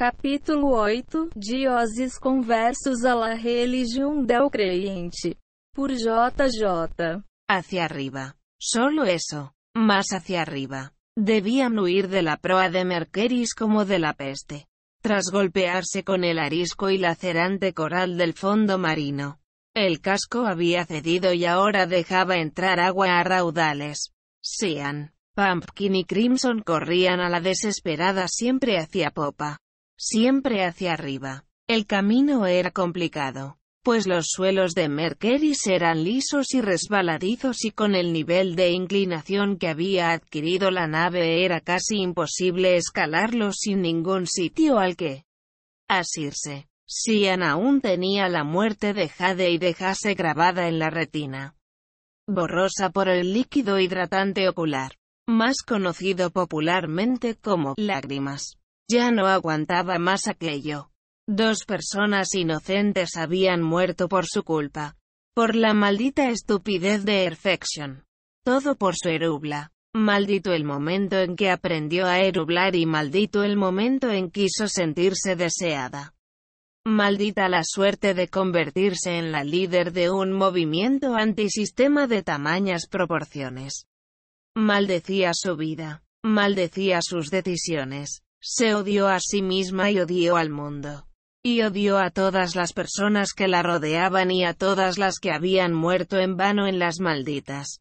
Capítulo 8 Dioses Conversos a la Religión del Creyente. Por JJ. Hacia arriba. Solo eso. Más hacia arriba. Debían huir de la proa de Merceris como de la peste. Tras golpearse con el arisco y lacerante coral del fondo marino. El casco había cedido y ahora dejaba entrar agua a raudales. Sean, Pumpkin y Crimson corrían a la desesperada siempre hacia popa siempre hacia arriba. El camino era complicado, pues los suelos de Merceris eran lisos y resbaladizos y con el nivel de inclinación que había adquirido la nave era casi imposible escalarlos sin ningún sitio al que asirse. Sian aún tenía la muerte de Jade y de Jase grabada en la retina. Borrosa por el líquido hidratante ocular, más conocido popularmente como lágrimas. Ya no aguantaba más aquello. Dos personas inocentes habían muerto por su culpa. Por la maldita estupidez de Erfection. Todo por su erubla. Maldito el momento en que aprendió a erublar y maldito el momento en que quiso sentirse deseada. Maldita la suerte de convertirse en la líder de un movimiento antisistema de tamañas proporciones. Maldecía su vida. Maldecía sus decisiones. Se odió a sí misma y odió al mundo. Y odió a todas las personas que la rodeaban y a todas las que habían muerto en vano en las malditas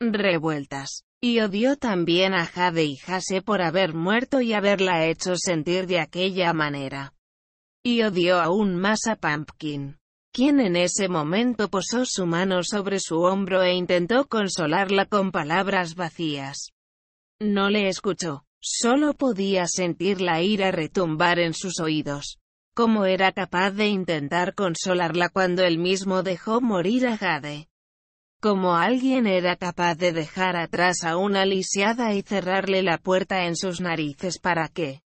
revueltas. Y odió también a Jade y Hase por haber muerto y haberla hecho sentir de aquella manera. Y odió aún más a Pumpkin, quien en ese momento posó su mano sobre su hombro e intentó consolarla con palabras vacías. No le escuchó. Solo podía sentir la ira retumbar en sus oídos. ¿Cómo era capaz de intentar consolarla cuando él mismo dejó morir a Jade? ¿Cómo alguien era capaz de dejar atrás a una lisiada y cerrarle la puerta en sus narices para que,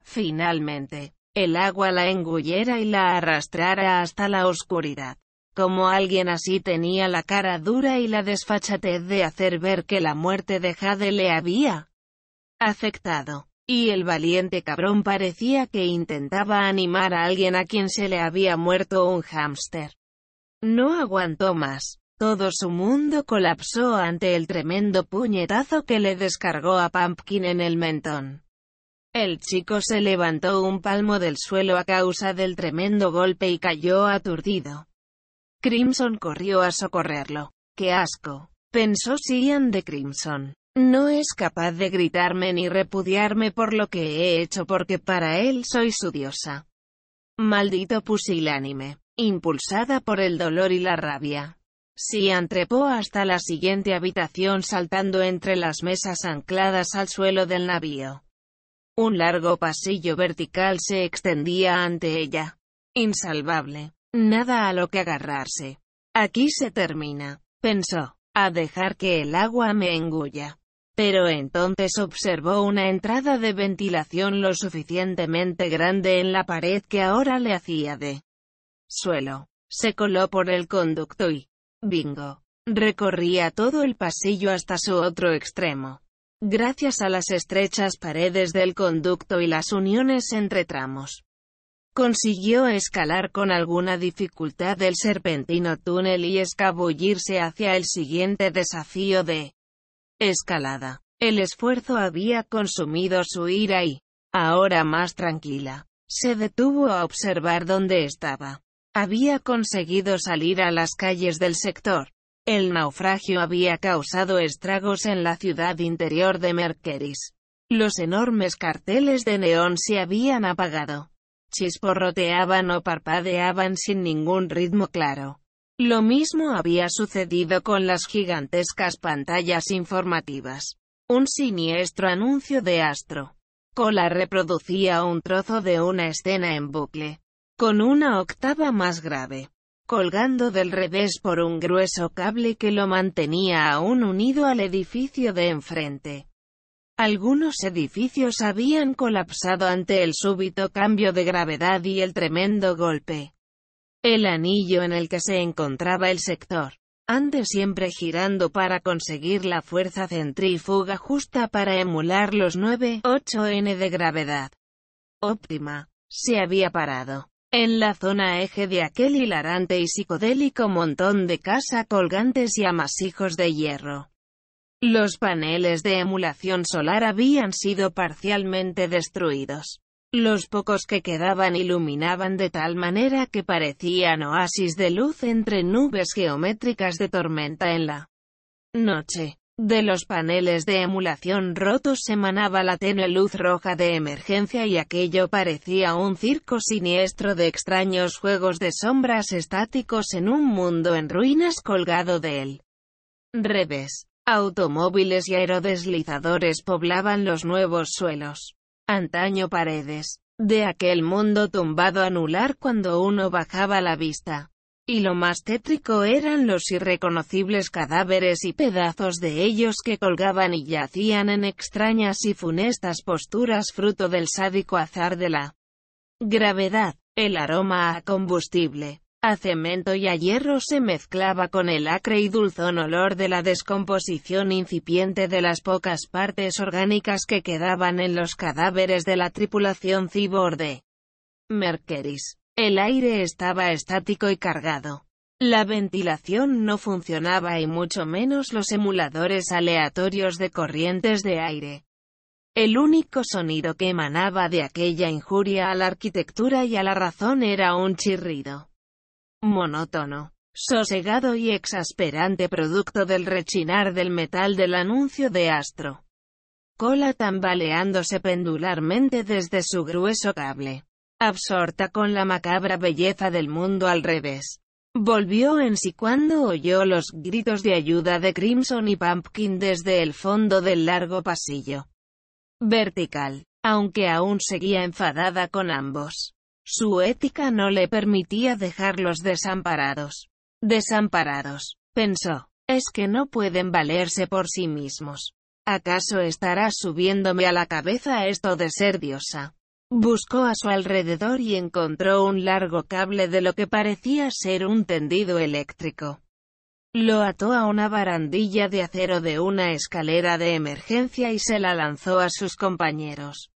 finalmente, el agua la engullera y la arrastrara hasta la oscuridad? Como alguien así tenía la cara dura y la desfachatez de hacer ver que la muerte de Jade le había afectado. Y el valiente cabrón parecía que intentaba animar a alguien a quien se le había muerto un hámster. No aguantó más. Todo su mundo colapsó ante el tremendo puñetazo que le descargó a Pumpkin en el mentón. El chico se levantó un palmo del suelo a causa del tremendo golpe y cayó aturdido. Crimson corrió a socorrerlo. ¡Qué asco! Pensó Sian de Crimson. No es capaz de gritarme ni repudiarme por lo que he hecho porque para él soy su diosa. Maldito pusilánime. Impulsada por el dolor y la rabia. Sian trepó hasta la siguiente habitación saltando entre las mesas ancladas al suelo del navío. Un largo pasillo vertical se extendía ante ella. Insalvable. Nada a lo que agarrarse. Aquí se termina, pensó, a dejar que el agua me engulla. Pero entonces observó una entrada de ventilación lo suficientemente grande en la pared que ahora le hacía de suelo. Se coló por el conducto y, bingo, recorría todo el pasillo hasta su otro extremo. Gracias a las estrechas paredes del conducto y las uniones entre tramos. Consiguió escalar con alguna dificultad el serpentino túnel y escabullirse hacia el siguiente desafío de escalada. El esfuerzo había consumido su ira y, ahora más tranquila, se detuvo a observar dónde estaba. Había conseguido salir a las calles del sector. El naufragio había causado estragos en la ciudad interior de Merceris. Los enormes carteles de neón se habían apagado. chisporroteaban o parpadeaban sin ningún ritmo claro. Lo mismo había sucedido con las gigantescas pantallas informativas. Un siniestro anuncio de Astro. Cola reproducía un trozo de una escena en bucle, con una octava más grave, colgando del revés por un grueso cable que lo mantenía aún unido al edificio de enfrente. Algunos edificios habían colapsado ante el súbito cambio de gravedad y el tremendo golpe. El anillo en el que se encontraba el sector, antes siempre girando para conseguir la fuerza centrífuga justa para emular los 9-8 n de gravedad óptima, se había parado. En la zona eje de aquel hilarante y psicodélico montón de casa colgantes y amasijos de hierro. Los paneles de emulación solar habían sido parcialmente destruidos. Los pocos que quedaban iluminaban de tal manera que parecían oasis de luz entre nubes geométricas de tormenta en la noche. De los paneles de emulación rotos emanaba la tenue luz roja de emergencia y aquello parecía un circo siniestro de extraños juegos de sombras estáticos en un mundo en ruinas colgado de él. Revés. Automóviles y aerodeslizadores poblaban los nuevos suelos antaño paredes, de aquel mundo tumbado anular cuando uno bajaba la vista. Y lo más tétrico eran los irreconocibles cadáveres y pedazos de ellos que colgaban y yacían en extrañas y funestas posturas fruto del sádico azar de la gravedad, el aroma a combustible, a cemento y a hierro se mezclaba con el acre y dulzón olor de la descomposición incipiente de las pocas partes orgánicas que quedaban en los cadáveres de la tripulación cibor de. El aire estaba estático y cargado. La ventilación no funcionaba y mucho menos los emuladores aleatorios de corrientes de aire. El único sonido que emanaba de aquella injuria a la arquitectura y a la razón era un chirrido monótono, sosegado y exasperante producto del rechinar del metal del anuncio de Astro. Cola tambaleándose pendularmente desde su grueso cable. Absorta con la macabra belleza del mundo al revés. Volvió en sí cuando oyó los gritos de ayuda de Crimson y Pumpkin desde el fondo del largo pasillo. Vertical, aunque aún seguía enfadada con ambos. Su ética no le permitía dejarlos desamparados. Desamparados, pensó. Es que no pueden valerse por sí mismos. ¿Acaso estará subiéndome a la cabeza esto de ser diosa? Buscó a su alrededor y encontró un largo cable de lo que parecía ser un tendido eléctrico. Lo ató a una barandilla de acero de una escalera de emergencia y se la lanzó a sus compañeros.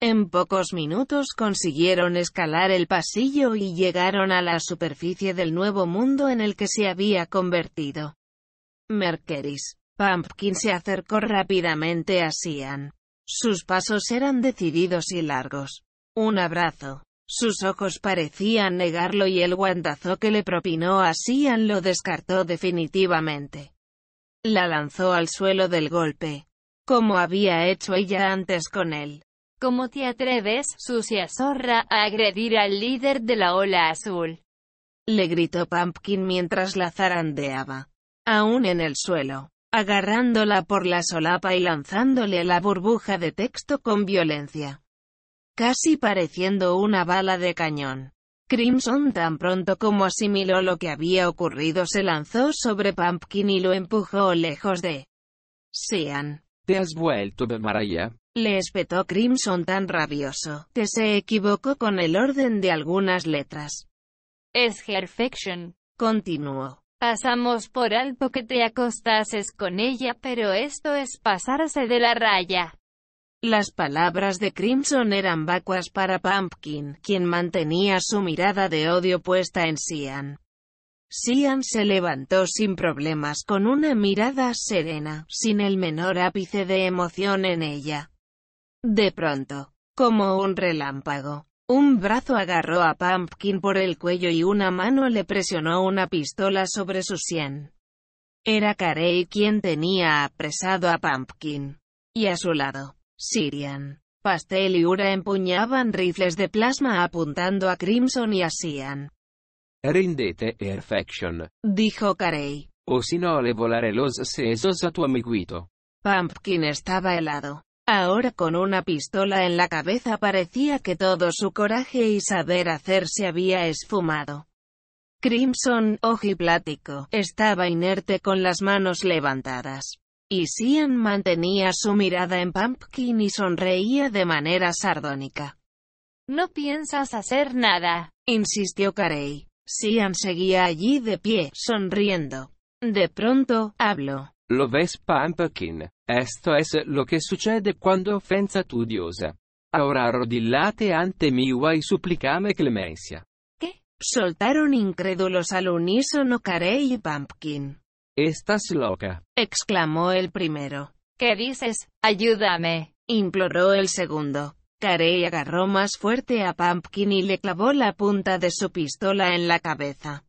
En pocos minutos consiguieron escalar el pasillo y llegaron a la superficie del nuevo mundo en el que se había convertido. Merkeris. Pumpkin se acercó rápidamente a Sian. Sus pasos eran decididos y largos. Un abrazo. Sus ojos parecían negarlo y el guantazo que le propinó a Sian lo descartó definitivamente. La lanzó al suelo del golpe. Como había hecho ella antes con él. ¿Cómo te atreves, sucia zorra, a agredir al líder de la ola azul? Le gritó Pumpkin mientras la zarandeaba. Aún en el suelo, agarrándola por la solapa y lanzándole la burbuja de texto con violencia. Casi pareciendo una bala de cañón. Crimson tan pronto como asimiló lo que había ocurrido se lanzó sobre Pumpkin y lo empujó lejos de Sean. ¿Te has vuelto Maraya? Le espetó Crimson tan rabioso, que se equivocó con el orden de algunas letras. Es perfection. Continuó. Pasamos por alto que te acostases con ella, pero esto es pasarse de la raya. Las palabras de Crimson eran vacuas para Pumpkin, quien mantenía su mirada de odio puesta en Sian. Sian se levantó sin problemas con una mirada serena, sin el menor ápice de emoción en ella. De pronto, como un relámpago, un brazo agarró a Pumpkin por el cuello y una mano le presionó una pistola sobre su sien. Era Carey quien tenía apresado a Pumpkin. Y a su lado, Sirian. Pastel y Ura empuñaban rifles de plasma apuntando a Crimson y a Cian. Rendete Perfection. Dijo Carey. O si no le volare los sesos a tu amiguito. Pumpkin estaba helado. Ahora con una pistola en la cabeza parecía que todo su coraje y saber hacer se había esfumado. Crimson, ojiplático, estaba inerte con las manos levantadas. Y Cian mantenía su mirada en Pumpkin y sonreía de manera sardónica. No piensas hacer nada. Insistió Carey. Cian seguía allí de pie, sonriendo. De pronto, habló. Lo ves Pumpkin. Esto es lo que succede quando offensa tu diosa. Ahora rodillate ante mi y supplicame clemencia. ¿Qué? Soltaron incrédulos al unísono Carey y Pumpkin. Estás loca. exclamó el primero. ¿Qué dices? Ayúdame. imploró el segundo. Carey agarró más fuerte a Pumpkin y le clavó la punta de su pistola en la cabeza.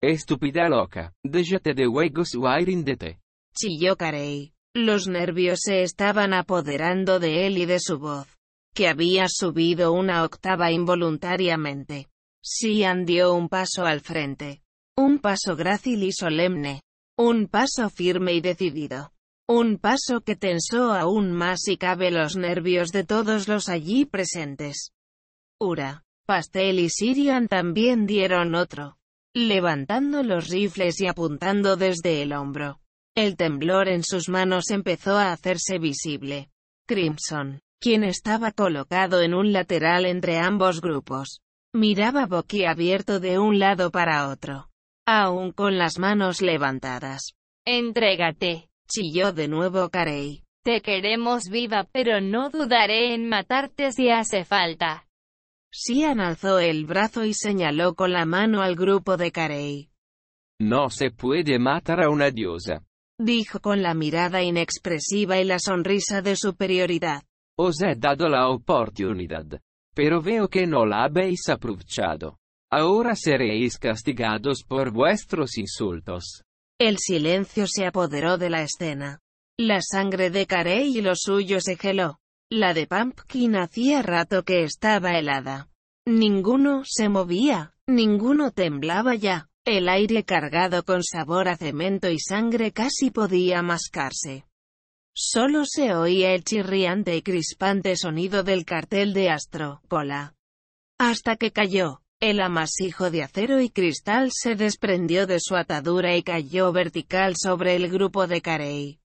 Estúpida loca. Déjate de juegos o ríndete. Chilló Carey. Los nervios se estaban apoderando de él y de su voz, que había subido una octava involuntariamente. Sian dio un paso al frente. Un paso grácil y solemne. Un paso firme y decidido. Un paso que tensó aún más si cabe los nervios de todos los allí presentes. Ura, Pastel y Sirian también dieron otro, levantando los rifles y apuntando desde el hombro. El temblor en sus manos empezó a hacerse visible. Crimson, quien estaba colocado en un lateral entre ambos grupos, miraba boquiabierto de un lado para otro, aún con las manos levantadas. Entrégate. Chilló de nuevo Carey. Te queremos viva, pero no dudaré en matarte si hace falta. Sian alzó el brazo y señaló con la mano al grupo de Carey. No se puede matar a una diosa. Dijo con la mirada inexpresiva y la sonrisa de superioridad. Os he dado la oportunidad. Pero veo que no la habéis aprovechado. Ahora seréis castigados por vuestros insultos. El silencio se apoderó de la escena. La sangre de Carey y lo suyo se geló. La de Pumpkin hacía rato que estaba helada. Ninguno se movía, ninguno temblaba ya. El aire cargado con sabor a cemento y sangre casi podía mascarse. Solo se oía el chirriante y crispante sonido del cartel de Astro, cola. Hasta que cayó. El amasijo de acero y cristal se desprendió de su atadura y cayó vertical sobre el grupo de Carey,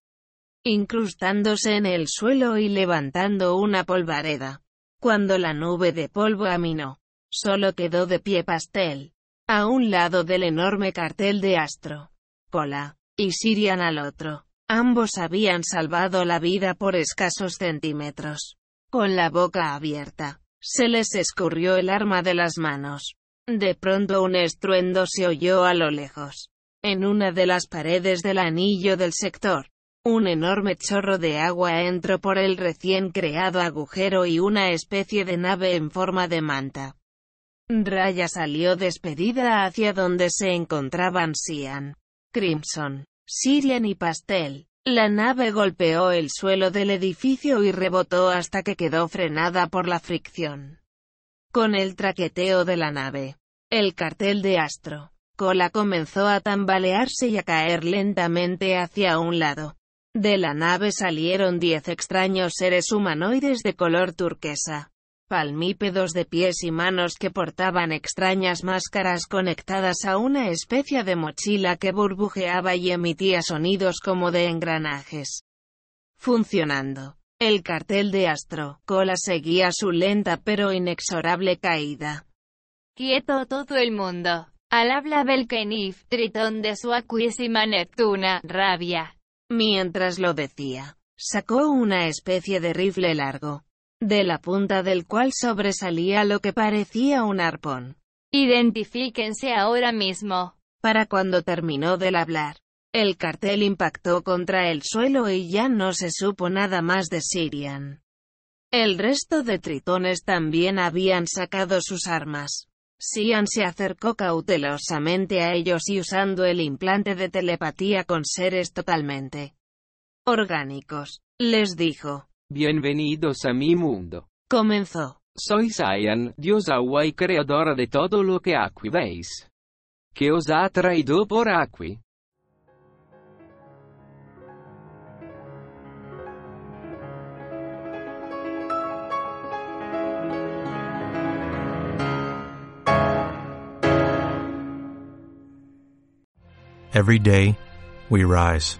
incrustándose en el suelo y levantando una polvareda. Cuando la nube de polvo aminó, solo quedó de pie pastel, a un lado del enorme cartel de Astro, Cola, y Sirian al otro. Ambos habían salvado la vida por escasos centímetros. Con la boca abierta, se les escurrió el arma de las manos. De pronto un estruendo se oyó a lo lejos. En una de las paredes del anillo del sector, un enorme chorro de agua entró por el recién creado agujero y una especie de nave en forma de manta. Raya salió despedida hacia donde se encontraban Cian, Crimson, Sirian y Pastel. La nave golpeó el suelo del edificio y rebotó hasta que quedó frenada por la fricción. Con el traqueteo de la nave, el cartel de Astro, Cola comenzó a tambalearse y a caer lentamente hacia un lado. De la nave salieron diez extraños seres humanoides de color turquesa, palmípedos de pies y manos que portaban extrañas máscaras conectadas a una especie de mochila que burbujeaba y emitía sonidos como de engranajes. Funcionando. El cartel de Astro, Cola seguía su lenta pero inexorable caída. Quieto todo el mundo. Al habla Belkenif, tritón de su acuísima Neptuna, rabia. Mientras lo decía, sacó una especie de rifle largo, de la punta del cual sobresalía lo que parecía un arpón. Identifíquense ahora mismo. Para cuando terminó de hablar, el cartel impactó contra el suelo y ya no se supo nada más de Sirian. El resto de tritones también habían sacado sus armas. Sian se acercó cautelosamente a ellos y usando el implante de telepatía con seres totalmente orgánicos, les dijo, Bienvenidos a mi mundo. Comenzó. Soy Saiyan, dios agua y creadora de todo lo que aquí veis. ¿Qué os ha traído por aquí? Every day, we rise,